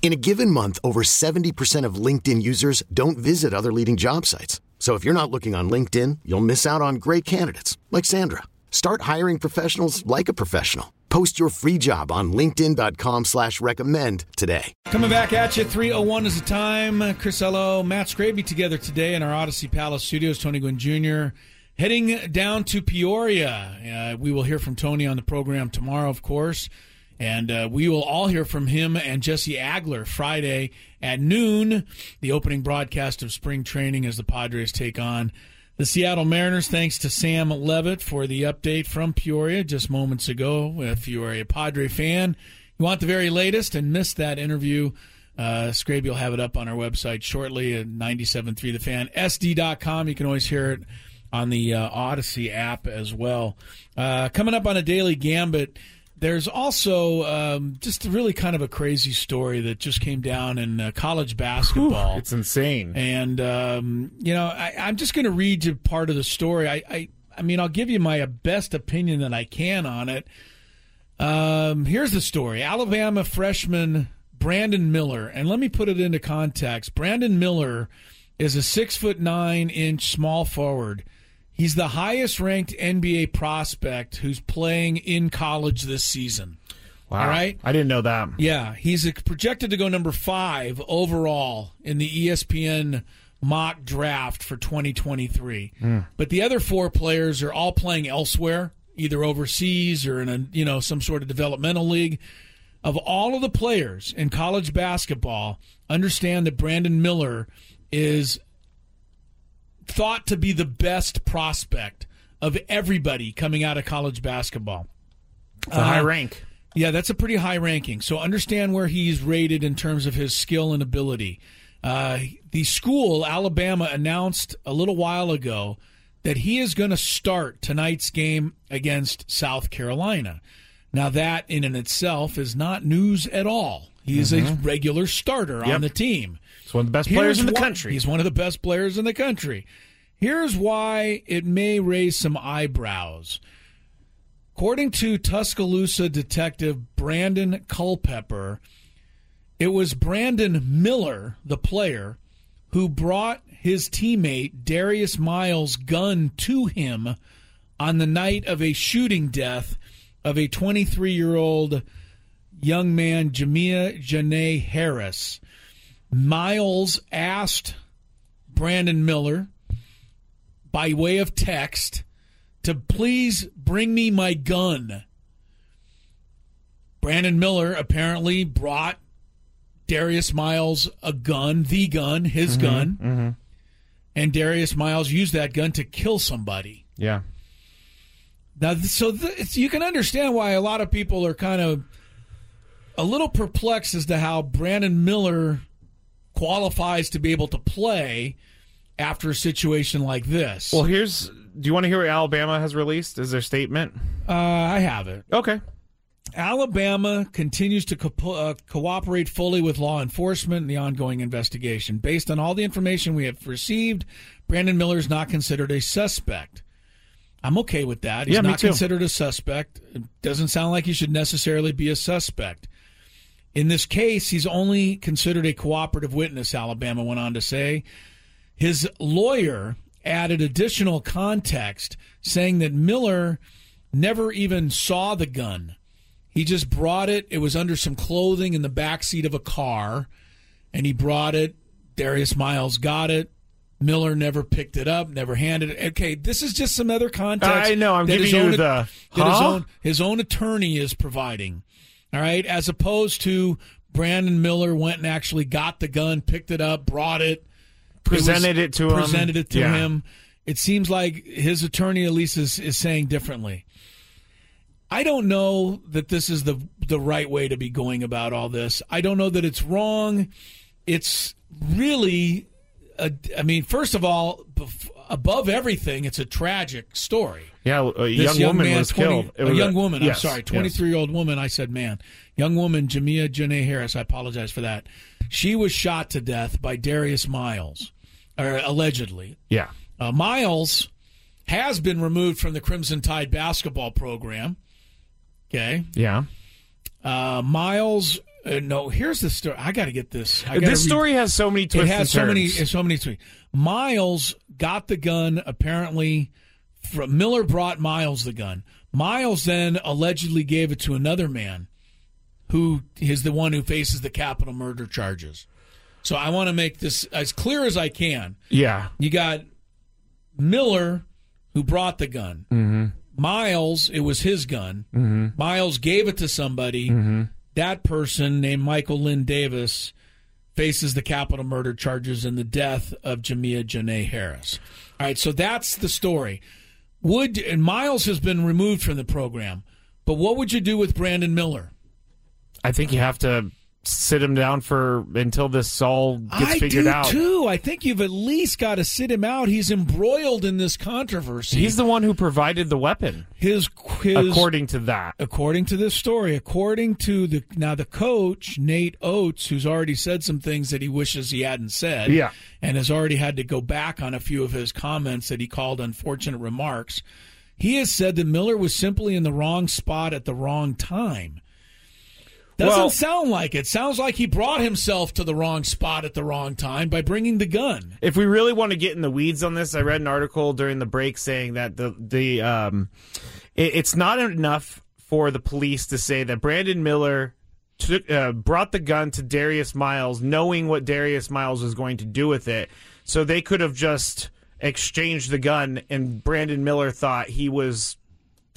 In a given month, over 70% of LinkedIn users don't visit other leading job sites. So if you're not looking on LinkedIn, you'll miss out on great candidates like Sandra. Start hiring professionals like a professional. Post your free job on LinkedIn.com slash recommend today. Coming back at you, 301 is the time. Chris Ello, Matt Scraby together today in our Audacy Palace studios. Tony Gwynn Jr. heading down to Peoria. Uh, we will hear from Tony on the program tomorrow, of course. And uh, we will all hear from him and Jesse Agler Friday at noon, the opening broadcast of spring training as the Padres take on the Seattle Mariners. Thanks to Sam Levitt for the update from Peoria just moments ago. If you are a Padre fan, you want the very latest and missed that interview, uh, will have it up on our website shortly at 97.3 The Fan. You can always hear it on the uh, Audacy app as well. Uh, coming up on a daily gambit. There's also um, just really kind of a crazy story that just came down in uh, college basketball. Whew, it's insane. And, um, you know, I, am just going to read you part of the story. I, I, I, mean, I'll give you my best opinion that I can on it. Um, here's the story Alabama freshman Brandon Miller. And let me put it into context Brandon Miller is a six foot nine inch small forward He's the highest ranked NBA prospect who's playing in college this season. Wow. All right. I didn't know that. Yeah. He's projected to go number five overall in the ESPN mock draft for 2023. Mm. But the other four players are all playing elsewhere, either overseas or in a, you know, some sort of developmental league. Of all of the players in college basketball, understand that Brandon Miller is thought to be the best prospect of everybody coming out of college basketball. It's a uh, high rank. Yeah, that's a pretty high ranking. So understand where he's rated in terms of his skill and ability. Uh, the school, Alabama, announced a little while ago that he is going to start tonight's game against South Carolina. Now, that in and itself is not news at all. He is mm-hmm. a regular starter yep. on the team. He's one of the best Here's players in the why, country. He's one of the best players in the country. Here's why it may raise some eyebrows. According to Tuscaloosa detective Brandon Culpepper, it was Brandon Miller, the player, who brought his teammate Darius Miles' gun to him on the night of a shooting death of a 23 year old young man, Jamea Jonae Harris. Miles asked Brandon Miller by way of text to please bring me my gun. Brandon Miller apparently brought Darius Miles a gun, the gun, his mm-hmm, gun. Mm-hmm. And Darius Miles used that gun to kill somebody. Yeah. Now, so th- you can understand why a lot of people are kind of a little perplexed as to how Brandon Miller qualifies to be able to play after a situation like this. Well, here's. Do you want to hear what Alabama has released? Is their statement? Uh, I have it. Okay. Alabama continues to co- uh, cooperate fully with law enforcement in the ongoing investigation. Based on all the information we have received, Brandon Miller is not considered a suspect. I'm okay with that. He's yeah, not considered a suspect. It doesn't sound like he should necessarily be a suspect. In this case, he's only considered a cooperative witness, Alabama went on to say. His lawyer added additional context saying that Miller never even saw the gun. He just brought it. It was under some clothing in the back seat of a car, and he brought it. Darius Miles got it. Miller never picked it up, never handed it. Okay, this is just some other context. I know, I'm giving you own, the, that his own his own attorney is providing. All right, as opposed to Brandon Miller went and actually got the gun, picked it up, brought it, Presented was- it to him. presented it to Yeah. him. It seems like his attorney at least is, is saying differently. I don't know that this is the the right way to be going about all this. I don't know that it's wrong. It's really, a, I mean, first of all, above everything, it's a tragic story. Yeah, a This young woman man, was 20 killed. It A young woman. yes, I'm sorry, yes. 23 year old woman. I said man. Young woman, Jamea Jonae Harris. I apologize for that. She was shot to death by Darius Miles, or allegedly. Yeah. Uh, Miles has been removed from the Crimson Tide basketball program. Okay. Yeah. Uh, Miles, uh, no, here's the story. I got to get this. This read- story has so many twists. It has so many, so many twists. Miles got the gun apparently. From, Miller brought Miles the gun. Miles then allegedly gave it to another man, who is the one who faces the capital murder charges. So I want to make this as clear as I can. Yeah. You got Miller, who brought the gun. Mm-hmm. Miles, it was his gun. Mm-hmm. Miles gave it to somebody. That person, named Michael Lynn Davis, faces the capital murder charges in the death of Jamea Jonae Harris. All right, so that's the story. Would and Miles has been removed from the program, but what would you do with Brandon Miller? I think you have to sit him down for until this all gets I figured do out. too. I think you've at least got to sit him out. He's embroiled in this controversy. He's the one who provided the weapon, his his according to that. according to this story, according to the now the coach Nate Oats, who's already said some things that he wishes he hadn't said, Yeah. and has already had to go back on a few of his comments that he called unfortunate remarks. He has said that Miller was simply in the wrong spot at the wrong time. Doesn't Well- sound like it. Sounds like he brought himself to the wrong spot at the wrong time by bringing the gun. If we really want to get in the weeds on this, I read an article during the break saying that the the um, it, it's not enough for the police to say that Brandon Miller took uh, brought the gun to Darius Miles, knowing what Darius Miles was going to do with it. So they could have just exchanged the gun, and Brandon Miller thought he was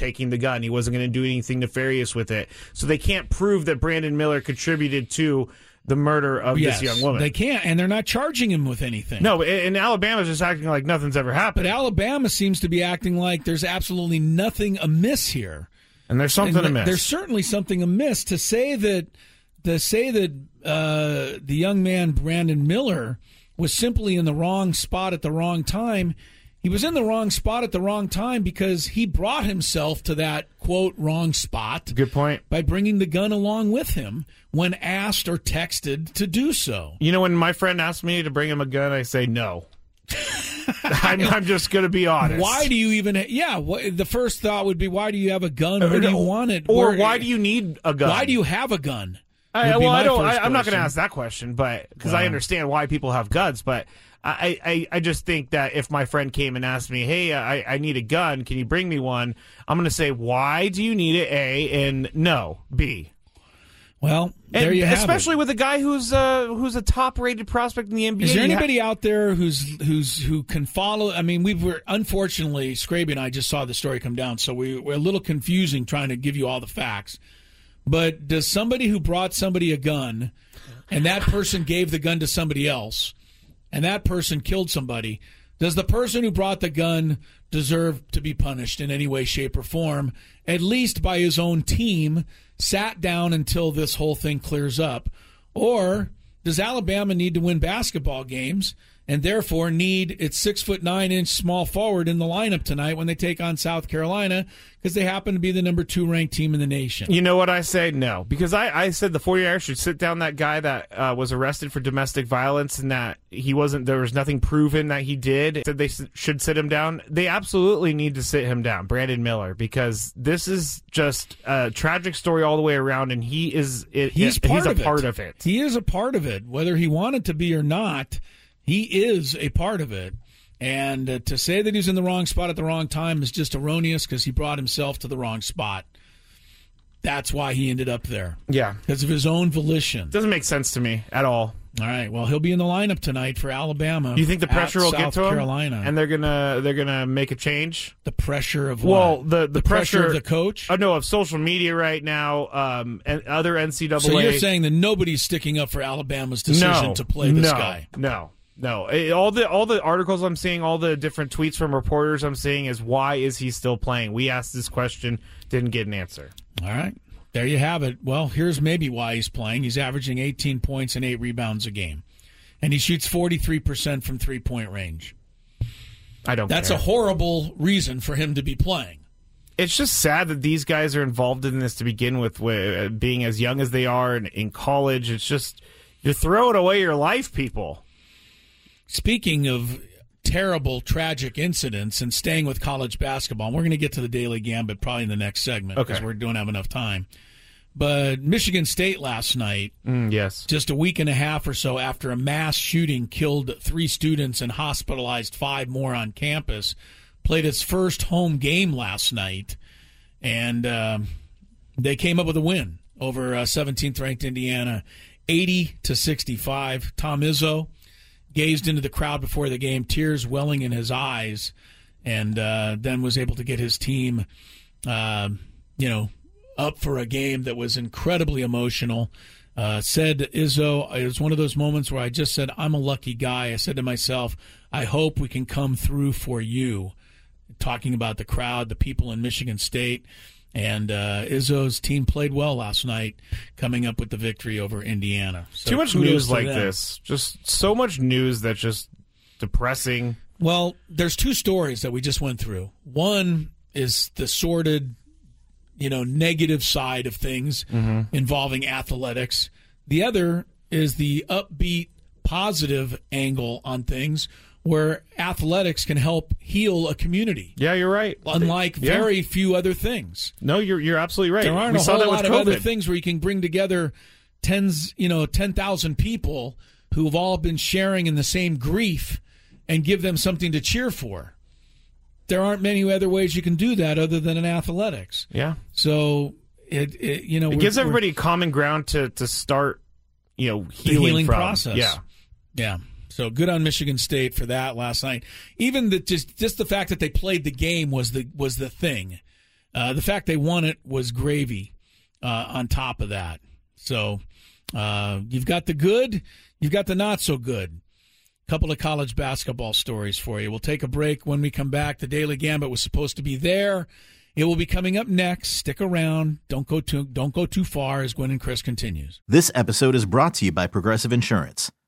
taking the gun. He wasn't going to do anything nefarious with it. So they can't prove that Brandon Miller contributed to the murder of yes, this young woman. they can't, and they're not charging him with anything. No, and Alabama's just acting like nothing's ever happened. But Alabama seems to be acting like there's absolutely nothing amiss here. and there's something And amiss. There's certainly something amiss to say that to say that uh, the young man Brandon Miller was simply in the wrong spot at the wrong time. He was in the wrong spot at the wrong time because he brought himself to that quote wrong spot Good point. by bringing the gun along with him when asked or texted to do so. You know, when my friend asked me to bring him a gun, I say no. I'm, I'm just going to be honest. Why do you even? Yeah, what, the first thought would be, why do you have a gun? Where do you uh, want it? Or Where- why do you need a gun? Why do you have a gun? I, well, I don't. I, I'm not going to ask that question, but because I understand why people have guns, but I, I, I just think that if my friend came and asked me, "Hey, I, I need a gun. Can you bring me one?" I'm going to say, "Why do you need it?" A and no. B. Well, And there you have especially it. with a guy who's uh, who's a top rated prospect in the NBA. Is there You ha- anybody out there who's who's who can follow? I mean, we were unfortunately Scraby and I just saw the story come down, so we, we're a little confusing trying to give you all the facts. But does somebody who brought somebody a gun, and that person gave the gun to somebody else, and that person killed somebody? Does the person who brought the gun deserve to be punished in any way, shape, or form, at least by his own team, sat down until this whole thing clears up? Or does Alabama need to win basketball games and therefore need its six foot nine inch small forward in the lineup tonight when they take on South Carolina because they happen to be the number two ranked team in the nation? You know what I say? No, because I, I said the 49ers should sit down that guy that uh, was arrested for domestic violence and that he wasn't. There was nothing proven that he did. Said they should sit him down. They absolutely need to sit him down, Brandon Miller, because this is just a tragic story all the way around, and he is it, He's it- part he's of a it. part of it. He is a part of it, whether he wanted to be or not. He is a part of it. And uh, to say that he's in the wrong spot at the wrong time is just erroneous because he brought himself to the wrong spot. That's why he ended up there Yeah, because of his own volition. doesn't make sense to me at all. All right. Well, he'll be in the lineup tonight for Alabama. You think the pressure will South get to him? Carolina, and they're gonna they're gonna make a change. the pressure of Well, what? the the, pressure, of the coach. Oh no, of social media right now, um, and other NCAA. so you're saying that nobody's sticking up for Alabama's decision no, to play this no, guy? No, no. Eh, All the all the articles I'm seeing, all the different tweets from reporters I'm seeing is why is he still playing? We asked this question, didn't get an answer. All right. There you have it. Well, here's maybe why he's playing. He's averaging 18 points and eight rebounds a game, and he shoots 43% from three point range. I don't. That's care. a horrible reason for him to be playing. it's just sad that these guys are involved in this to begin with, wi- uh, being as young as they are and in college. It's just you're throwing away your life, people. Speaking of terrible, tragic incidents and staying with college basketball, and we're going to get to the Daily Gambit probably in the next segment because Okay. we don't have enough time. But Michigan State last night, Mm, yes. just a week and a half or so after a mass shooting killed three students and hospitalized five more on campus, played its first home game last night, and um, they came up with a win over uh, 17th ranked Indiana, 80 to 65. Tom Izzo gazed into the crowd before the game, tears welling in his eyes, and uh, then was able to get his team, uh, you know, up for a game that was incredibly emotional. Uh, said Izzo, it was one of those moments where I just said, I'm a lucky guy. I said to myself, I hope we can come through for you. Talking about the crowd, the people in Michigan State. And uh, Izzo's team played well last night, coming up with the victory over Indiana. So Too much news to like them. this. Just so much news that's just depressing. Well, there's two stories that we just went through. One is the sordid, you know, negative side of things involving athletics. The other is the upbeat, positive angle on things where athletics can help heal a community, Yeah, you're right. unlike Yeah. very few other things. No, you're you're absolutely right. There aren't we a whole lot of other things where you can bring together tens, you know, ten thousand people who've all been sharing in the same grief and give them something to cheer for. There aren't many other ways you can do that other than in athletics. Yeah, So it, it you know, it gives everybody common ground to to start. You know, the healing, healing from. process. Yeah, Yeah. So good on Michigan State for that last night. Even the just just the fact that they played the game was the was the thing. Uh, the fact they won it was gravy uh, on top of that. So uh, you've got the good, you've got the not so good. Couple of college basketball stories for you. We'll take a break when we come back. The Daily Gambit was supposed to be there. It will be coming up next. Stick around. Don't go too don't go too far as Gwynn and Chris continues. This episode is brought to you by Progressive Insurance.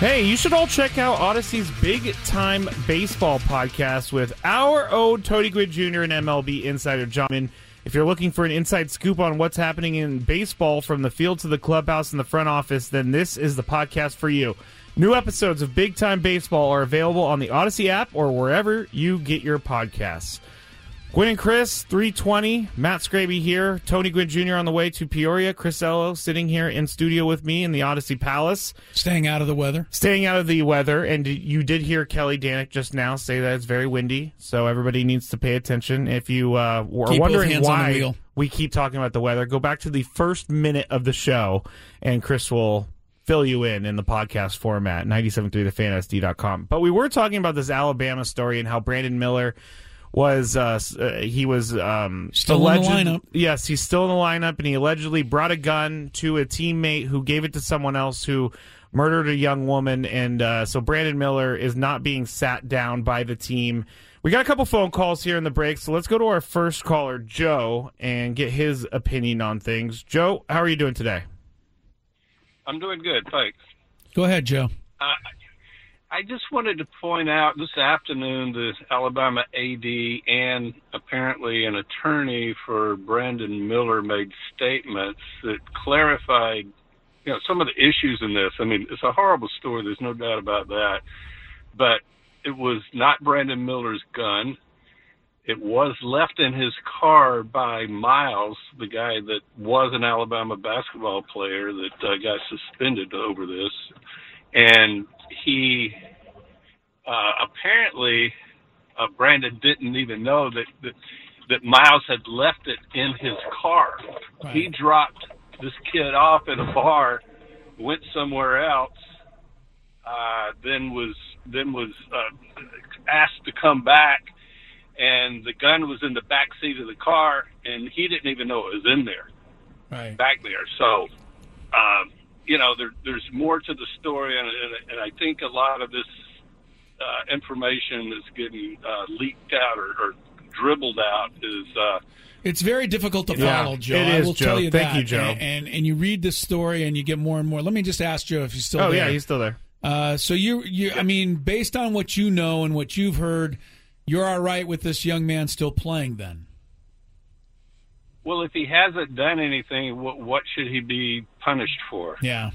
Hey, you should all check out Audacy's Big Time Baseball podcast with our own Tony Gwynn Jr. and MLB insider John. If you're looking for an inside scoop on what's happening in baseball from the field to the clubhouse and the front office, then this is the podcast for you. New episodes of Big Time Baseball are available on the Audacy app or wherever you get your podcasts. Gwynn and Chris, 320. Matt Scraby here. Tony Gwynn Jr. on the way to Peoria. Chris Ello sitting here in studio with me in the Audacy Palace. Staying out of the weather. Staying out of the weather. And you did hear Kelly Danick just now say that it's very windy, so everybody needs to pay attention. If you uh, were Keep wondering hands on the why we keep talking about the weather, go back to the first minute of the show, and Chris will fill you in in the podcast format, 973thefansd.com. But we were talking about this Alabama story and how Brandon Miller was uh, uh, he was um, Still in the lineup. Yes, he's still in the lineup, and he allegedly brought a gun to a teammate who gave it to someone else who murdered a young woman. And uh, so Brandon Miller is not being sat down by the team. We got a couple phone calls here in the break, so let's go to our first caller, Joe, and get his opinion on things. Joe, how are you doing today? I'm doing good, thanks. Go ahead, Joe. Uh, I just wanted to point out this afternoon the Alabama AD and apparently an attorney for Brandon Miller made statements that clarified, you know, some of the issues in this. I mean, it's a horrible story. There's no doubt about that. But it was not Brandon Miller's gun. It was left in his car by Miles, the guy that was an Alabama basketball player that uh, got suspended over this. And he uh, apparently uh, Brandon didn't even know that, that that Miles had left it in his car. He dropped this kid off at a bar, went somewhere else, uh, then was then was uh, asked to come back, and the gun was in the back seat of the car, and he didn't even know it was in there Right. back there. So, um, you know, there, there's more to the story, and, and, and I think a lot of this uh, information that's getting uh, leaked out or, or dribbled out is. Uh, It's very difficult to Yeah, follow, Joe. it I will Joe. tell you Thank that. you, Joe. And, and and you read this story and you get more and more. Let me just ask Joe if he's still there. oh there. yeah, he's still there. Uh, so you you I mean, based on what you know and what you've heard, you're all right with this young man still playing then. Well, if he hasn't done anything, what, what should he be punished for? Yeah.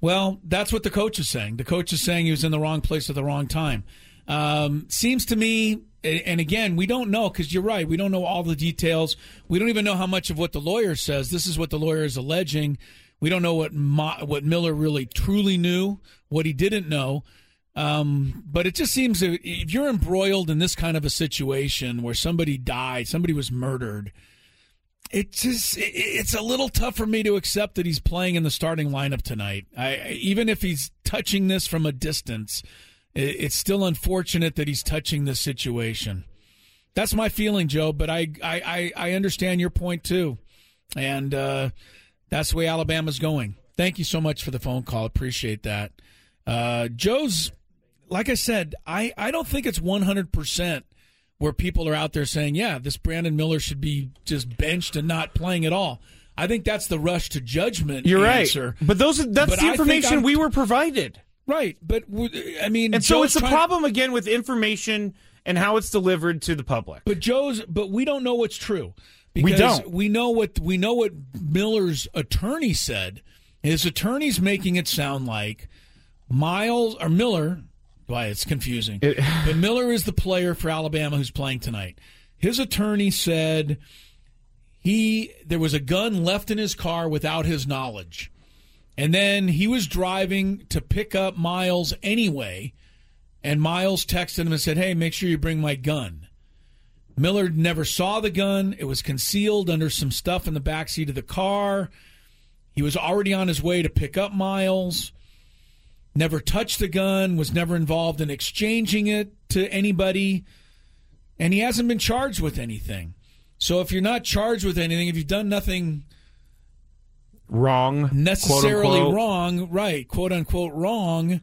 Well, that's what the coach is saying. The coach is saying he was in the wrong place at the wrong time. Um, seems to me, and again, we don't know because you're right. We don't know all the details. We don't even know how much of what the lawyer says. This is what the lawyer is alleging. We don't know what what Miller really truly knew, what he didn't know. Um, but it just seems that if you're embroiled in this kind of a situation where somebody died, somebody was murdered, it just it's a little tough for me to accept that he's playing in the starting lineup tonight. I, even if he's touching this from a distance, it's still unfortunate that he's touching this situation. That's my feeling, Joe. But I I, I, understand your point too, and uh, that's the way Alabama's going. Thank you so much for the phone call. Appreciate that. Uh, Joe's, like I said, I, I don't think it's 100% where people are out there saying, yeah, this Brandon Miller should be just benched and not playing at all. I think that's the rush to judgment You're answer. right, but those that's But the information we were provided. Right, but I mean, And so Joe's it's a trying- problem again with information and how it's delivered to the public. But Joe's, but we don't know what's true. We Because don't. We know what we know what Miller's attorney said. His attorney's making it sound like Miles or Miller. Why it's confusing. but Miller is the player for Alabama who's playing tonight. His attorney said he there was a gun left in his car without his knowledge. And then he was driving to pick up Miles anyway, and Miles texted him and said, "Hey, make sure you bring my gun." Miller never saw the gun. It was concealed under some stuff in the back seat of the car. He was already on his way to pick up Miles. Never touched the gun, was never involved in exchanging it to anybody, and he hasn't been charged with anything. So if you're not charged with anything, if you've done nothing Wrong, necessarily wrong, right, quote unquote wrong,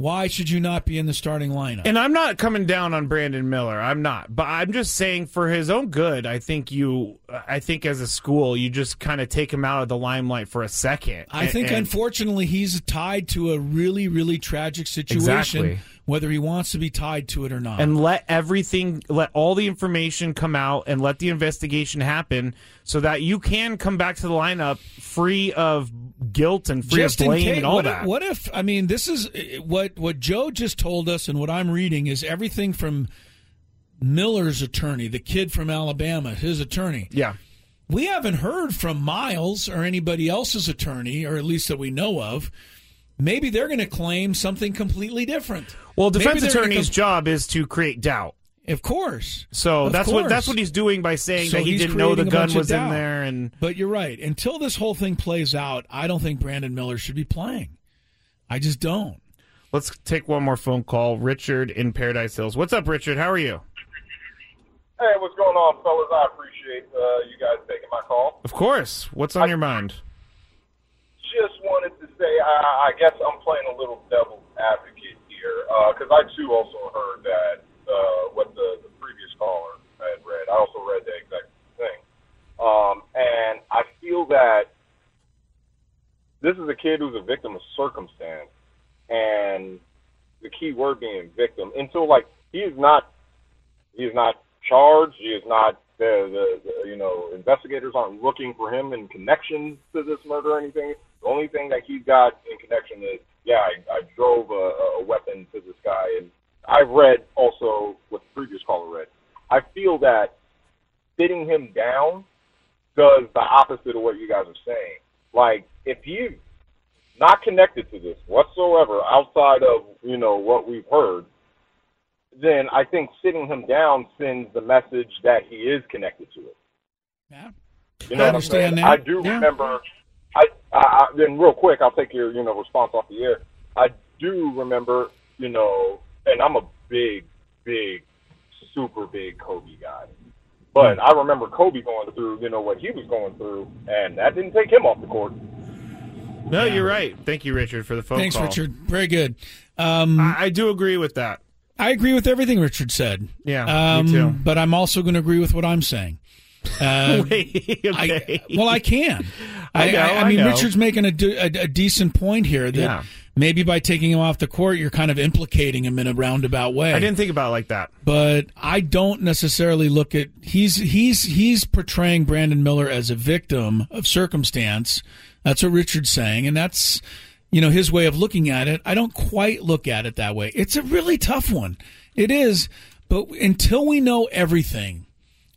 why should you not be in the starting lineup? And I'm not coming down on Brandon Miller. I'm not. But I'm just saying for his own good, I think you I think as a school, you just kind of take him out of the limelight for a second. I think, And- unfortunately, he's tied to a really, really tragic situation Exactly. Whether he wants to be tied to it or not. and let everything, let all the information come out, and let the investigation happen, so that you can come back to the lineup free of guilt and free just of blame case, and all what that. If, what if I mean this is what what Joe just told us, and what I'm reading is everything from Miller's attorney, the kid from Alabama, his attorney. Yeah. We haven't heard from Miles or anybody else's attorney, or at least that we know of. Maybe they're going to claim something completely different. Well, defense attorney's com- job is to create doubt. Of course. So Of that's what that's what he's doing by saying So that he he's didn't know the creating a gun bunch of was in there and But you're right. Until this whole thing plays out, I don't think Brandon Miller should be playing. I just don't. Let's take one more phone call. Richard in Paradise Hills. What's up, Richard? How are you? Hey, what's going on, fellas? I appreciate uh, you guys taking my call. Of course. What's on your mind? Just wanted to say, I, I guess I'm playing a little devil's advocate here because I too also heard that uh, what the, the previous caller had read. I also read the exact thing, um, and I feel that this is a kid who's a victim of circumstance, and the key word being victim. Until like he is not, he is not charged. He is not. The, the, the you know investigators aren't looking for him in connection to this murder or anything. The only thing that he's got in connection is yeah, I, I drove a, a weapon to this guy, and I've read also what the previous caller read. I feel that sitting him down does the opposite of what you guys are saying. Like if he's not connected to this whatsoever outside of you know what we've heard, then I think sitting him down sends the message that he is connected to it. Yeah. You know I what I'm understand that. I do Yeah. remember. I, I, I then real quick, I'll take your you know response off the air. I do remember, you know, and I'm a big, big, super big Kobe guy. But Hmm. I remember Kobe going through, you know, what he was going through, and that didn't take him off the court. No, you're right. Thank you, Richard, for the phone Thanks, call. Richard. Very good. Um, I, I do agree with that. I agree with everything Richard said. Yeah, um, me too. But I'm also going to agree with what I'm saying. Uh, Wait, okay. I, well, I can. I know, I, I mean, know. Richard's making a, de- a, a decent point here that Yeah. maybe by taking him off the court, you're kind of implicating him in a roundabout way. I didn't think about it like that. but I don't necessarily look at he's he's he's portraying Brandon Miller as a victim of circumstance. That's what Richard's saying, and that's you know his way of looking at it. I don't quite look at it that way. It's a really tough one. It is, but until we know everything,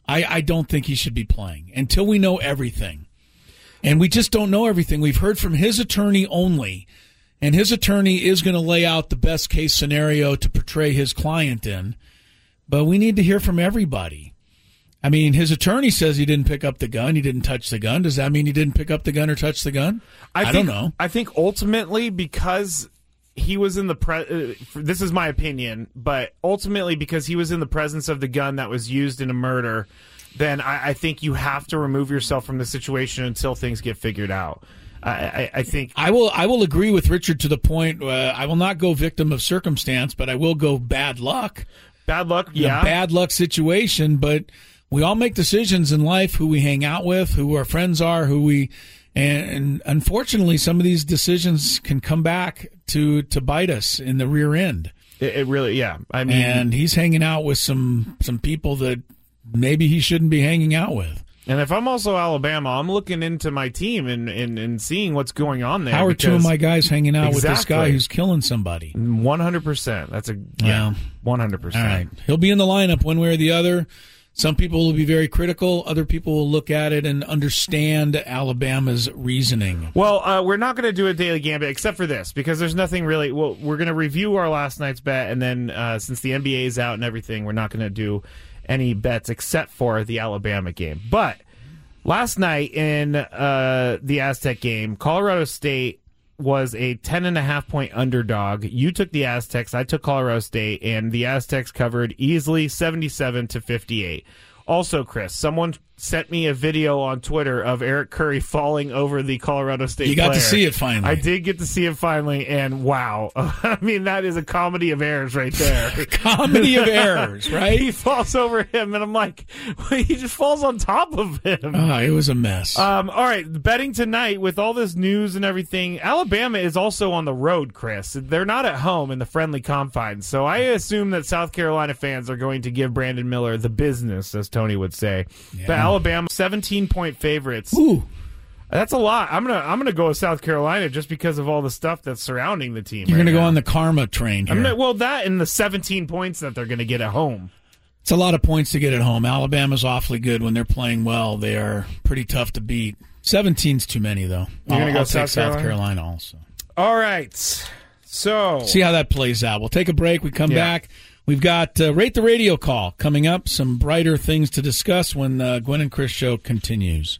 I, I don't think he should be playing. Until we know everything. And we just don't know everything. We've heard from his attorney only, and his attorney is going to lay out the best case scenario to portray his client in. But we need to hear from everybody. I mean, his attorney says he didn't pick up the gun, he didn't touch the gun. Does that mean he didn't pick up the gun or touch the gun? I, think, don't know. I think ultimately because he was in the pre. Uh, this is my opinion, but ultimately because he was in the presence of the gun that was used in a murder, then I, I think you have to remove yourself from the situation until things get figured out. I, I, I think I will. I will agree with Richard to the point. Uh, I will not go victim of circumstance, but I will go bad luck. bad luck. The Yeah, bad luck situation. But we all make decisions in life: who we hang out with, who our friends are, who we. And, and unfortunately, some of these decisions can come back to to bite us in the rear end. it, it really. Yeah, I mean, And he's hanging out with some some people that maybe he shouldn't be hanging out with. And if I'm also Alabama, I'm looking into my team and, and, and seeing what's going on there. How are two of my guys hanging out with this guy who's killing somebody? 100%. That's a yeah, 100%. All right. He'll be in the lineup one way or the other. Some people will be very critical. Other people will look at it and understand Alabama's reasoning. Well, uh, we're not going to do a daily gambit except for this because there's nothing really. Well, we're going to review our last night's bet, and then uh, since the NBA is out and everything, we're not going to do any bets except for the Alabama game. But last night in uh, the Aztec game, Colorado State was a 10 and a half point underdog. You took the Aztecs, I took Colorado State, and the Aztecs covered easily 77 to 58. Also, Chris, someone sent me a video on Twitter of Eric Curry falling over the Colorado State. You got to see it finally. I did get to see it finally, and wow! I mean, that is a comedy of errors right there. Comedy of errors, right? he falls over him, and I'm like, he just falls on top of him. Oh, it was a mess. Um, all right, betting tonight with all this news and everything. Alabama is also on the road, Chris. They're not at home in the friendly confines, so I assume that South Carolina fans are going to give Brandon Miller the business, as Tony would say. But Alabama, seventeen point favorites. Ooh. That's a lot. I'm gonna I'm gonna go with South Carolina just because of all the stuff that's surrounding the team. You're right going to go on the karma train here. Gonna, well, that and the 17 points that they're going to get at home. It's a lot of points to get at home. Alabama's awfully good when they're playing well. They are pretty tough to beat. 17's too many, though. You're gonna I'll, go I'll South take South Carolina? Carolina also. All right. So See how that plays out. We'll take a break. We come Yeah. back. We've got uh, Rate the Radio call coming up. Some brighter things to discuss when uh, Gwynn and Chris show continues.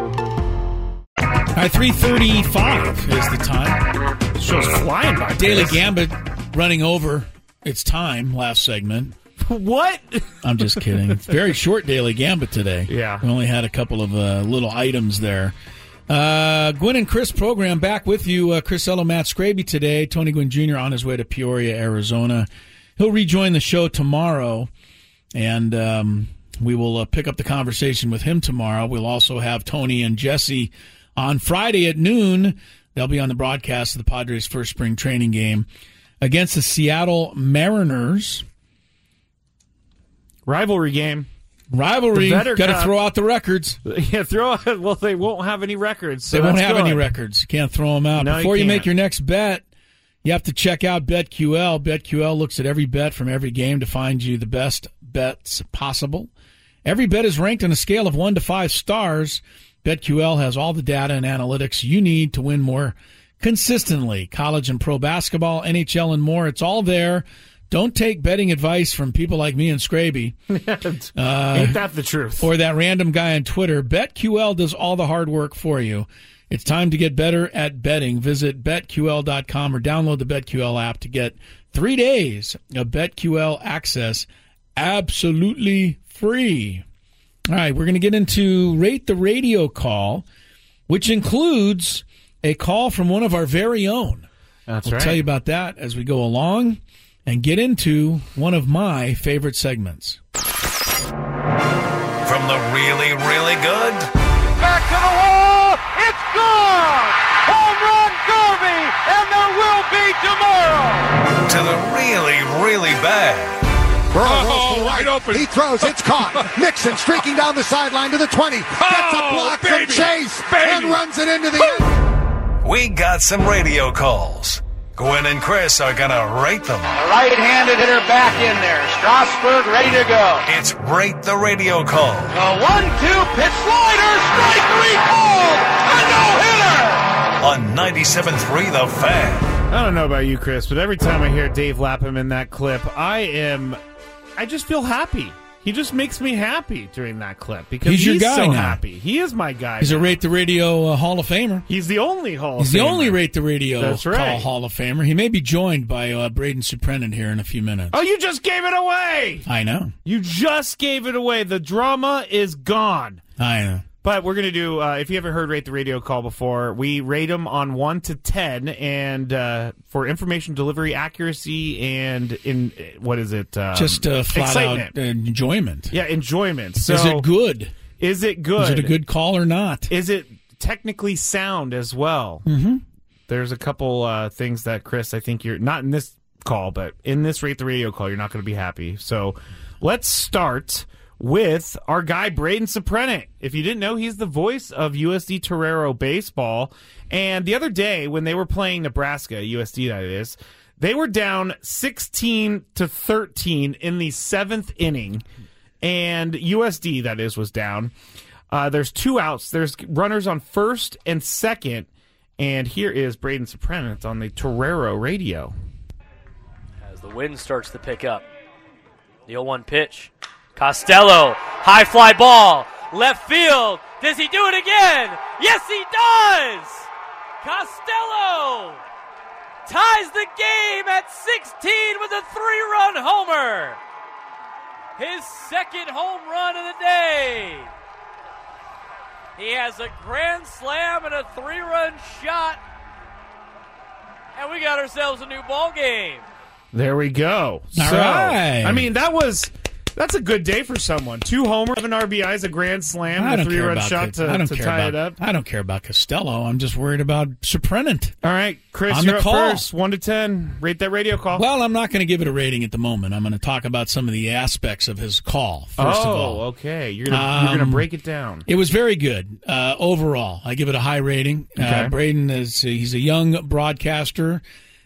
Right, 335 is the time. Show's flying by. Daily. Gambit running over its time last segment. What? I'm just kidding. It's very short Daily Gambit today. Yeah. We only had a couple of uh, little items there. Uh, Gwynn and Chris program back with you. Uh, Chris Ello, Matt Scraby today. Tony Gwynn Jr. on his way to Peoria, Arizona. He'll rejoin the show tomorrow, and um, we will uh, pick up the conversation with him tomorrow. We'll also have Tony and Jesse on Friday at noon. They'll be on the broadcast of the Padres' first spring training game against the Seattle Mariners. Rivalry game. Rivalry. Got to throw out the records. Yeah, throw out. Well, they won't have any records. So they won't have any records. You can't throw them out. No, Before you, make your next bet, you have to check out BetQL. BetQL looks at every bet from every game to find you the best bets possible. Every bet is ranked on a scale of 1 to 5 stars. BetQL has all the data and analytics you need to win more consistently. College and pro basketball, NHL, and more. It's all there. Don't take betting advice from people like me and Scraby. Uh, Ain't that the truth? or that random guy on Twitter. BetQL does all the hard work for you. It's time to get better at betting. Visit betql.com or download the BetQL app to get three days of BetQL access absolutely free. All right, we're going to get into Rate the Radio call, which includes a call from one of our very own. That's we'll right. tell you about that as we go along and get into one of my favorite segments. From the really, really good Back to the wall. It's gone. Home run derby, and there will be tomorrow. to the really, really bad. Burrow rolls to the right. open. He throws. It's caught. Mixon streaking down the sideline to the 20. Gets a block from Chase and runs it into the end. We got some radio calls. Gwynn and Chris are gonna rate them. Right-handed hitter back in there. Strasburg ready to go. It's Rate the Radio Call The one-two pitch slider. Strike three called. A no-hitter. on 97.3 The Fan. I don't know about you, Chris, but every time I hear Dave Lapham in that clip, I am, I just feel happy. He just makes me happy during that clip because He's your guy so now. happy. He is my guy. He's a. Rate the Radio uh, Hall of Famer. He's the only Hall. He's of the Famer. only Rate the Radio That's right. Hall of Famer. He may be joined by uh, Braden Suprenant here in a few minutes. Oh, you just gave it away. I know. You just gave it away. The drama is gone. I know. But we're going to do, uh, if you haven't heard Rate the Radio Call before, we rate them on 1 to 10 and uh, for information delivery accuracy and in, what is it? Um, Just uh, flat excitement. out enjoyment. Yeah, enjoyment. So, Is it good? Is it good? Is it a good call or not? Is it technically sound as well? Mm-hmm. There's a couple uh, things that, Chris, I think you're not in this call, but in this Rate the Radio call, you're not going to be happy. So let's start with our guy, Braden Suprenant. If you didn't know, he's the voice of USD Torero Baseball. And the other day, when they were playing Nebraska, USD that is, they were down 16 to 13 in the seventh inning. And USD, that is, was down. Uh, there's two outs. There's runners on first and second. And here is Braden Suprenant on the Torero radio. As the wind starts to pick up. The 0 1 pitch. Costello, high fly ball, left field. Does he do it again? Yes, he does! Costello ties the game at 16 with a three run homer. His second home run of the day. He has a grand slam and a three run shot. And we got ourselves a new ball game. There we go. All so, right. I mean, that was that's a good day for someone. Two homers, seven RBIs, a grand slam, I a three run shot to, I don't to care tie about, it up. I don't care about Costello. I'm just worried about Suprenant. All right, Chris, On you're up call. first. One to ten. Rate that radio call. Well, I'm not going to give it a rating at the moment. I'm going to talk about some of the aspects of his call. First oh, of all, okay. You're gonna you're Um, gonna break it down. It was very good uh, overall. I give it a high rating. Okay. Uh, Braden is he's a young broadcaster,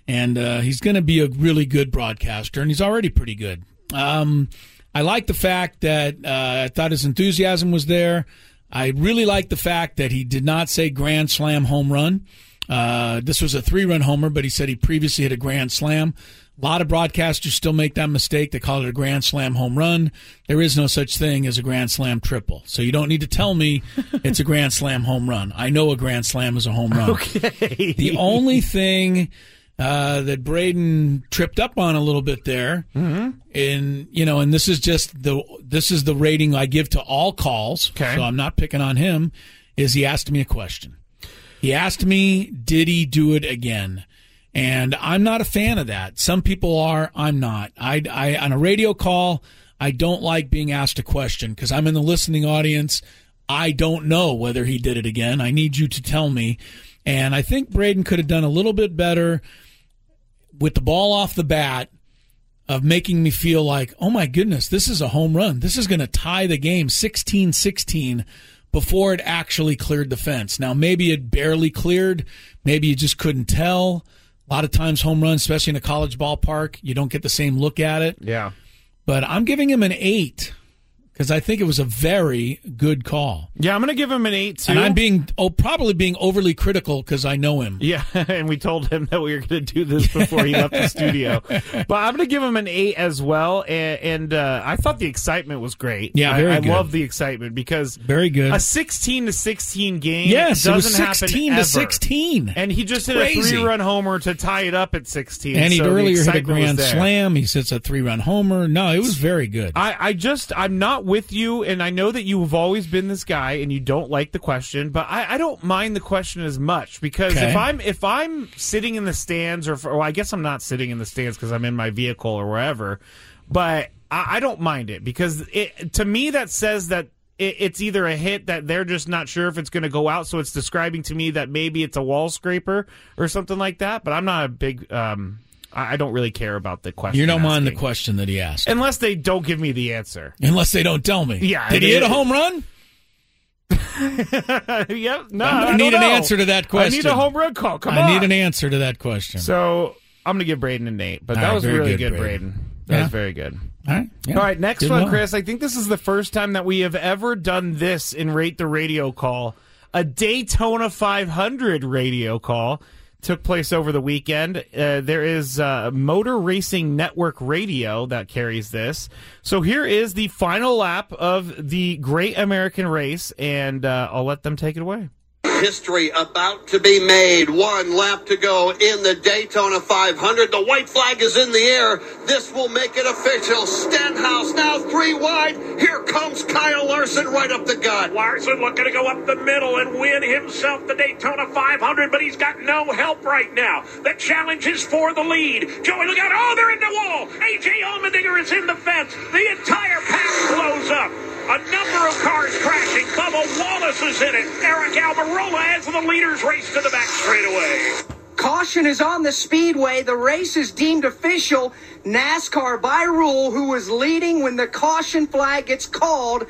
and uh, he's going to be a really good broadcaster, and he's already pretty good. Um, I like the fact that uh, I thought his enthusiasm was there. I really like the fact that he did not say grand slam home run. Uh, this was a three run homer, but he said he previously hit a grand slam. A lot of broadcasters still make that mistake. They call it a grand slam home run. There is no such thing as a grand slam triple. So you don't need to tell me it's a grand slam home run. I know a grand slam is a home run. Okay. The only thing uh, that Braden tripped up on a little bit there, Mm-hmm. and you know, and this is just the this is the rating I give to all calls. Okay. So I'm not picking on him. Is he asked me a question? He asked me, "Did he do it again?" And I'm not a fan of that. Some people are. I'm not. I, I on a radio call, I don't like being asked a question because I'm in the listening audience. I don't know whether he did it again. I need you to tell me. And I think Braden could have done a little bit better with the ball off the bat of making me feel like, oh my goodness, this is a home run. This is going to tie the game 16 16 before it actually cleared the fence. Now, maybe it barely cleared. Maybe you just couldn't tell. A lot of times, home runs, especially in a college ballpark, you don't get the same look at it. Yeah. But I'm giving him an eight because I think it was a very good call. Yeah, I'm gonna give him an eight too. And I'm being, oh, probably being overly critical because I know him. Yeah, and we told him that we were going to do this before he left the studio. But I'm going to give him an eight as well. And, and uh, I thought the excitement was great. Yeah, I- I, love the excitement because Very good. a 16 to 16 game. Yes, it was doesn't happen 16 to 16. And he just hit Crazy. a three run homer to tie it up at 16. And he'd so earlier hit a grand slam. He sits a three run homer. No, it was very good. I, I just I'm not with you, and I know that you've always been this guy, and you don't like the question, but I, I don't mind the question as much because Okay. if I'm if I'm sitting in the stands, or, or I guess I'm not sitting in the stands because I'm in my vehicle or wherever, but I, I don't mind it because it to me that says that. It, it's either a hit that they're just not sure if it's going to go out, so it's describing to me that maybe it's a wall scraper or something like that. But I'm not a big, um, I I don't really care about the question. you don't mind the question that he asked. unless they don't give me the answer. Unless they don't tell me. Yeah, Did he hit a home run? yep. No, I need don't an know. answer to that question. I need a home run call. Come I on. need an answer to that question. So I'm gonna give Braden an eight, but that right, was really good, good, Braden. Braden. That Yeah. was very good. All right. yeah. All right, next Did one. Chris. I think this is the first time that we have ever done this in Rate the Radio call. A Daytona 500 radio call took place over the weekend. Uh, there is uh, Motor Racing Network Radio that carries this. So here is the final lap of the Great American Race, and uh, I'll let them take it away. History about to be made. One lap to go in the Daytona 500. The white flag is in the air. This will make it official. Stenhouse now three wide. Here comes Kyle Larson right up the gut. Larson looking to go up the middle and win himself the Daytona 500, but he's got no help right now. The challenge is for the lead. Joey, look out. Oh, they're in the wall. A.J. Allmendinger is in the fence. The entire pack blows up. A number of cars. Bubba Wallace is in it. Eric Almirola as the leaders race to the back straightaway. Caution is on the speedway. The race is deemed official. NASCAR, by rule, who is leading when the caution flag gets called,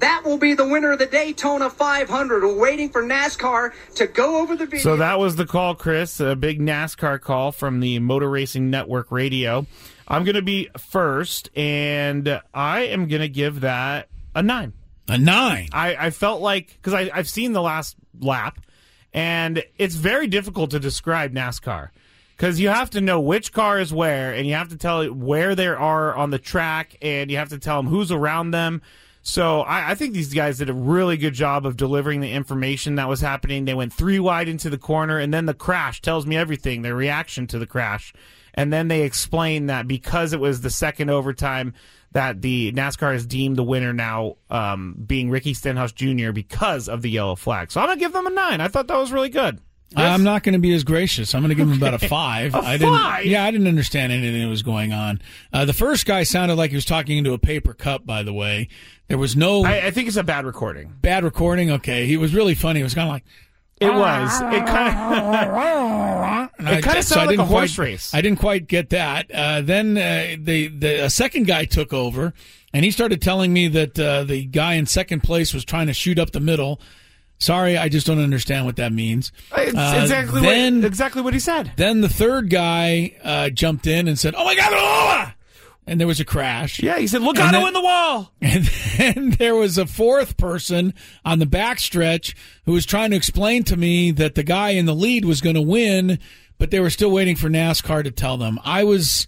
that will be the winner of the Daytona 500. We're waiting for NASCAR to go over the video. So that was the call, Chris. A big NASCAR call from the Motor Racing Network Radio. I'm going to be first, and I am going to give that a nine. A nine. I, I felt like because I've seen the last lap, and it's very difficult to describe NASCAR because you have to know which car is where, and you have to tell where they are on the track, and you have to tell them who's around them. So I, I, think these guys did a really good job of delivering the information that was happening. They went three wide into the corner, and then the crash tells me everything. Their reaction to the crash, and then they explain that because it was the second overtime, that the NASCAR has deemed the winner now um, being Ricky Stenhouse Jr. because of the yellow flag. So I'm gonna give them a nine. I thought that was really good. Yes. I'm not going to be as gracious. I'm going to give him about a five. a I didn't. Five? Yeah, I didn't understand anything that was going on. Uh, the first guy sounded like he was talking into a paper cup. By the way, there was no. I, I think it's a bad recording. Bad recording. Okay, he was really funny. It was kind of like. It was. It kind of. it kind of sounded so like a horse quite, race. I didn't quite get that. Uh, then uh, the the a second guy took over, and he started telling me that uh, the guy in second place was trying to shoot up the middle. Sorry, I just don't understand what that means. It's uh, exactly then, what exactly what he said. Then the third guy uh, jumped in and said, "Oh my God, Lola!" And there was a crash. Yeah, he said, "Logano in the wall." And then there was a fourth person on the backstretch who was trying to explain to me that the guy in the lead was going to win, but they were still waiting for NASCAR to tell them. I was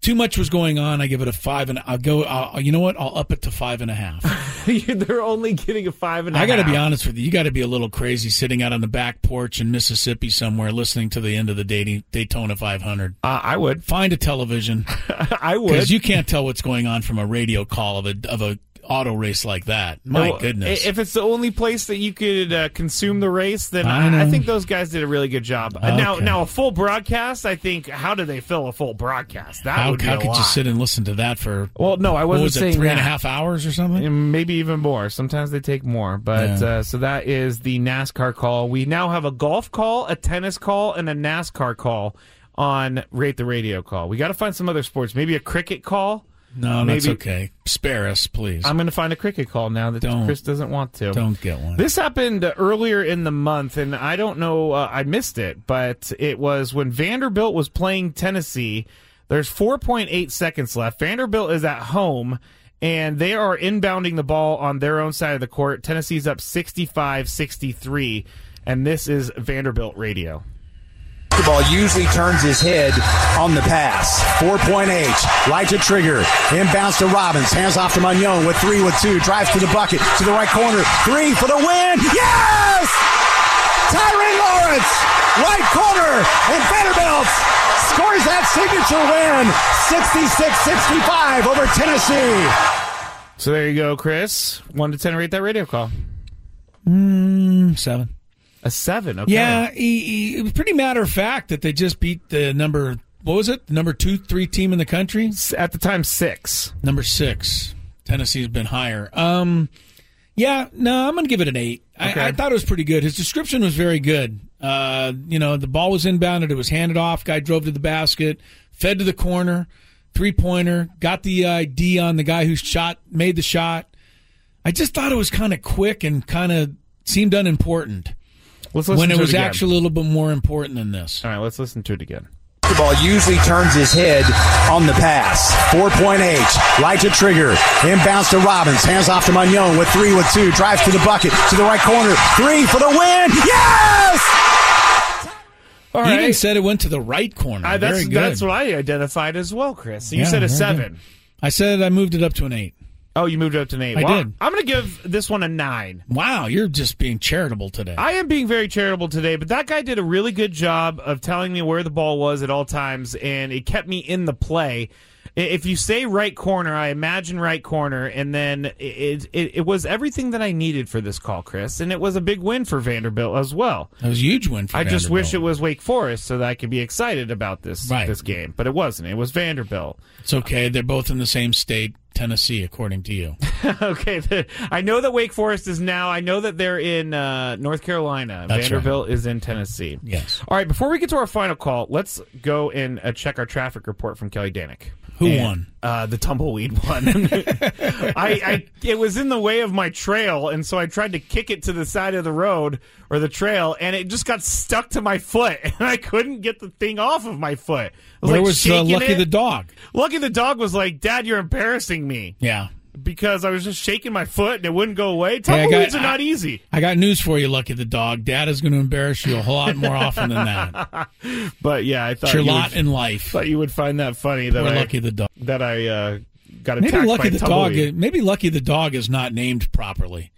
too much was going on. I give it a five, and I'll go. I'll, you know what? I'll up it to five and a half. They're only getting a five and a I got to be honest with you. You got to be a little crazy sitting out on the back porch in Mississippi somewhere, listening to the end of the Daytona 500. Uh, I would find a television. I would because you can't tell what's going on from a radio call of a of a auto race like that. My Well, goodness. If it's the only place that you could uh, consume the race, then I I, I, think those guys did a really good job. Uh, Now, now a full broadcast. I think how do they fill a full broadcast? That how would be how could lot. you sit and listen to that for? Well, no, I wasn't was it, saying three and a half hours or something. Maybe even more. Sometimes they take more. But Yeah. uh, so that is the NASCAR call. We now have a golf call, a tennis call, and a NASCAR call on Rate the Radio call. We got to find some other sports. Maybe a cricket call. No, that's Maybe- okay. Spare us, please. I'm going to find a cricket call now that Don't- Chris doesn't want to. Don't get one. This happened earlier in the month, and I don't know, uh, I missed it, but it was when Vanderbilt was playing Tennessee. There's 4.8 seconds left. Vanderbilt is at home, and they are inbounding the ball on their own side of the court. Tennessee's up 65 63, and this is Vanderbilt radio. Basketball usually turns his head on the pass. 4.8. Light to trigger. Inbounds to Robbins. Hands off to Manjon with three with two. Drives to the bucket. To the right corner. Three for the win. Yes! Tyrin Lawrence. Right corner. And Vanderbilt scores that signature win. 66-65 over Tennessee. So there you go, Chris. 1 to 10 rate that radio call. Mm, seven. A 7, okay. Yeah, he, he, it was pretty matter of fact that they just beat the number. What was it? The number two, three team in the country At the time, 6. Number six. Tennessee's been higher. Um, yeah, no, I'm going to give it an eight. Okay. I, I thought it was pretty good. His description was very good. Uh, you know, the ball was inbounded, it was handed off. Guy drove to the basket, fed to the corner, three pointer, got the ID on the guy who shot, made the shot. I just thought it was kind of quick and kind of seemed unimportant. Let's listen when it to it was again. actually a little bit more important than this. All right, let's listen to it again. Basketball usually turns his head on the pass. 4.8. Light to trigger. Inbounds to Robbins. Hands off to Manjon with three with two. Drives to the bucket. To the right corner. Three for the win. Yes! All he even said it went to the right corner. Uh, that's, very good. that's what I identified as well, Chris. You Yeah, said a 7. good. I said I moved it up to an eight. Oh, you moved up to an 8. I Well, did. I'm going to give this one a 9. Wow, you're just being charitable today. I am being very charitable today, but that guy did a really good job of telling me where the ball was at all times, and it kept me in the play. If you say right corner, I imagine right corner, and then it, it, it was everything that I needed for this call, Chris, and it was a big win for Vanderbilt as well. That was a huge win for I just wish it was Wake Forest so that I could be excited about this Right. this game, but it wasn't. It was Vanderbilt. It's okay. They're both in the same state, Tennessee, according to you. okay, the, I know that Wake Forest is now. I know that they're in uh, North Carolina. That's Vanderbilt is in Tennessee. Yes. All right. Before we get to our final call, let's go and uh, check our traffic report from Kelly Danick. Who And, won? Uh, the tumbleweed won. I, I it was in the way of my trail, and so I tried to kick it to the side of the road or the trail, and it just got stuck to my foot, and I couldn't get the thing off of my foot. I was Where like was uh, Lucky it. the dog? Lucky the dog was like, "Dad, you're embarrassing me." Yeah. Because I was just shaking my foot and it wouldn't go away. Hey, I got- are not easy. I got news for you, Lucky the dog. Dad is going to embarrass you a whole lot more often than that. But yeah, I thought It's your you lot would, in life. thought you would find that funny that Poor I, Lucky the dog. that I uh, got attacked Maybe Lucky by the dog. Maybe Lucky the dog is not named properly.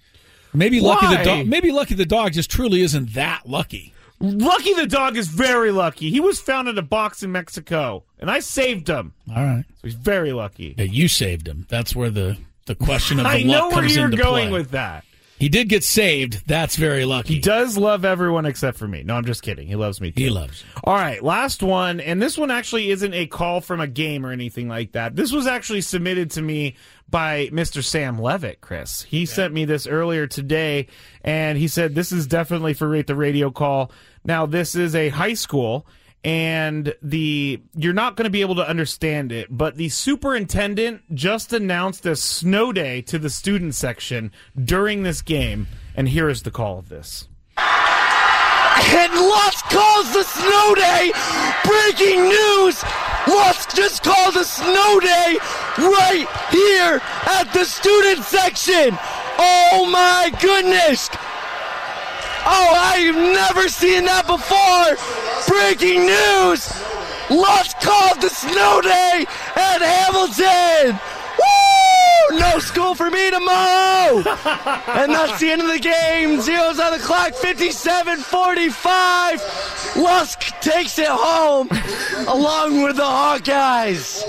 Maybe Lucky the dog. Maybe Lucky the dog just truly isn't that lucky. Lucky the dog is very lucky. He was found in a box in Mexico, and I saved him. All right. So he's very lucky. Yeah, you saved him. That's where the the question of the I know where comes you're into going play. with that. He did get saved. That's very lucky. He does love everyone except for me. No, I'm just kidding. He loves me too. He loves. All right, last one, and this one actually isn't a call from a game or anything like that. This was actually submitted to me by Mr. Sam Levitt, Chris. He sent me this earlier today, and he said this is definitely for Rate the Radio call. Now, this is a high school, and the you're not going to be able to understand it, but the superintendent just announced a snow day to the student section during this game, and here is the call of this. And Lusk calls the snow day. Breaking news. Lusk just called a snow day right here at the student section. Oh my goodness. Oh, I've never seen that before. Breaking news. Lusk called the snow day at Hamilton. Woo! No school for me tomorrow. and that's the end of the game. Zeros on the clock, 57 45. Lusk takes it home along with the Hawkeyes.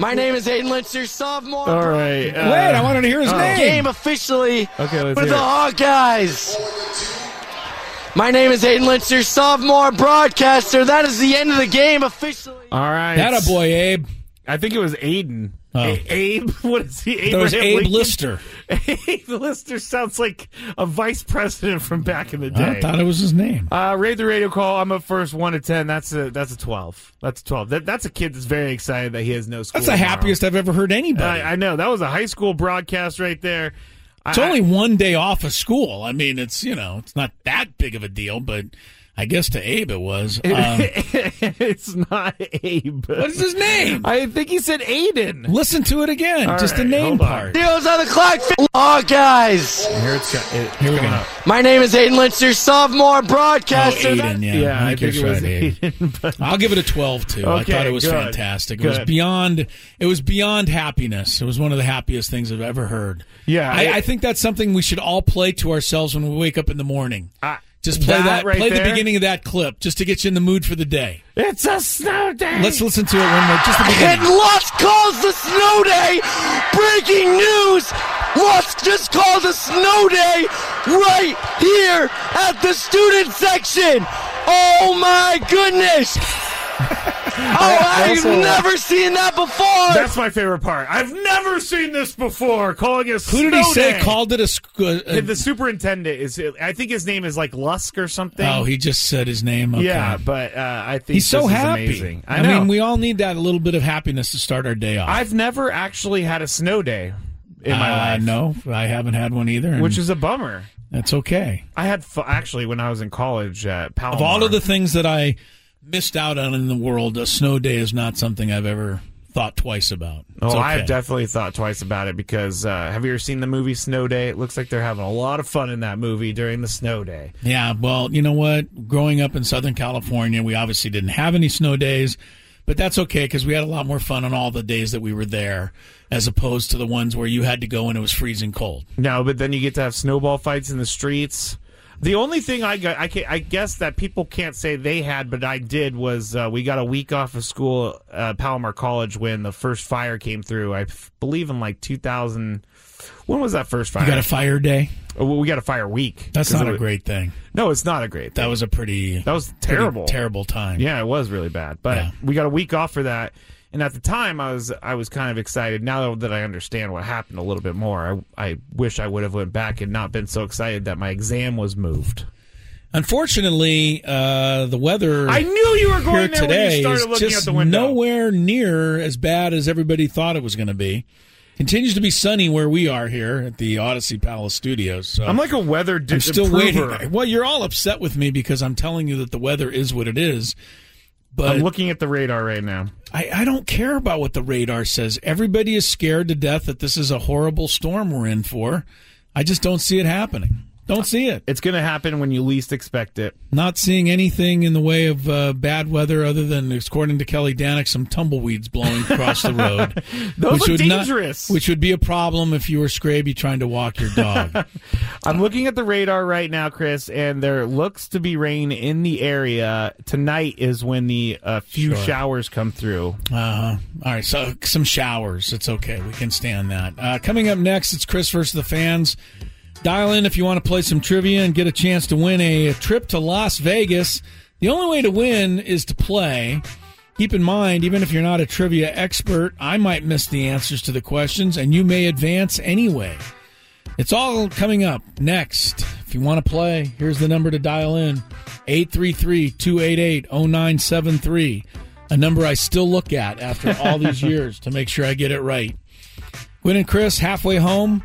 My name is Aiden Lyncher, sophomore. All right. uh, Wait, I wanted to hear his oh. name. Game officially Okay, let's for hear the it. Hawkeyes. My name is Aiden Lyncher, sophomore broadcaster. That is the end of the game officially. All right. That a boy, Abe. I think it was Aiden. Oh. A- Abe? What is he? That was Abe Lincoln? Lister. Abe Lister sounds like a vice president from back in the day. I thought it was his name. Uh, rate the radio call. I'm a first, one to ten. That's a that's a twelve. That's a twelve. That, that's a kid that's very excited that he has no school. That's the tomorrow. happiest I've ever heard anybody. I, I know that was a high school broadcast right there. It's I- only one day off of school. I mean, it's you know, it's not that big of a deal, but I guess to Abe it was. Um, it's not Abe. what is his name? I think he said Aiden. Listen to it again. All just the name part. Zeros on the clock. Hawkeyes. Here it's, co- it, Here we coming go. up. My name is Aiden Lyncher, sophomore broadcaster. Oh, Aiden, yeah, Yeah, I, I think, think it was right, Aiden. Aiden but... I'll give it a 12 too. I thought it was good, fantastic. It was beyond it was beyond happiness. It was one of the happiest things I've ever heard. Yeah, I, it- I think that's something we should all play to ourselves when we wake up in the morning. I- Just play that that, right play the beginning of that clip just to get you in the mood for the day. It's a snow day. Let's listen to it one more just the And beginning. Lusk calls the snow day. Breaking news. Lusk just called a snow day right here at the student section. Oh my goodness. Oh, I've also- never seen that before. That's my favorite part. I've never seen this before. Calling a it Who did he snow say day. called it a, sc- a, the superintendent is. I think his name is like Lusk or something. Oh, he just said his name. Okay. Yeah, but uh, I think He's so this is happy. amazing. I, I, know. mean, we all need that little bit of happiness to start our day off. I've never actually had a snow day in my Uh, life. No, I haven't had one either. which is a bummer. that's okay. I had fu- actually when I was in college at Palomar. Of all of the things that I missed out on in the world, a snow day is not something I've ever thought twice about. It's Oh, okay. I've definitely thought twice about it because uh, have you ever seen the movie Snow Day? It looks like they're having a lot of fun in that movie during the snow day. Yeah, well, you know what? Growing up in Southern California, we obviously didn't have any snow days, but that's okay because we had a lot more fun on all the days that we were there as opposed to the ones where you had to go and it was freezing cold. No, but then you get to have snowball fights in the streets. The only thing I got, I, I guess that people can't say they had, but I did was uh, we got a week off of school, uh, Palomar College, when the first fire came through. I f- believe in like 2000. When was that first fire? You got a fire day? Oh, well, we got a fire week. That's not it a great thing. No, it's not a great. Thing. That was a pretty That was terrible. terrible time. Yeah, it was really bad. But Yeah. we got a week off for that. And at the time, I was I was kind of excited. Now that I understand what happened a little bit more, I I wish I would have went back and not been so excited that my exam was moved. Unfortunately, uh, the weather. I knew you were going here there when you today started is looking just out the window. nowhere near as bad as everybody thought it was going to be. Continues to be sunny where we are here at the Audacy Palace Studios. So I'm like a weather di- I'm still improver. waiting. Well, you're all upset with me because I'm telling you that the weather is what it is. But I'm looking at the radar right now. I, I don't care about what the radar says. Everybody is scared to death that this is a horrible storm we're in for. I just don't see it happening. Don't see it. It's going to happen when you least expect it. Not seeing anything in the way of uh, bad weather other than, according to Kelly Danick, some tumbleweeds blowing across the road. Those which are dangerous. Not, which would be a problem if you were Scraby trying to walk your dog. I'm looking at the radar right now, Chris, and there looks to be rain in the area. Tonight is when the uh, few Sure. showers come through. Uh-huh. All right, so some showers. It's okay. We can stand that. Uh, coming up next, it's Chris versus the fans. Dial in if you want to play some trivia and get a chance to win a trip to Las Vegas. The only way to win is to play. Keep in mind, even if you're not a trivia expert, I might miss the answers to the questions and you may advance anyway. It's all coming up next. If you want to play, here's the number to dial in 833 288 0973. A number I still look at after all these years to make sure I get it right. Gwynn and Chris, halfway home.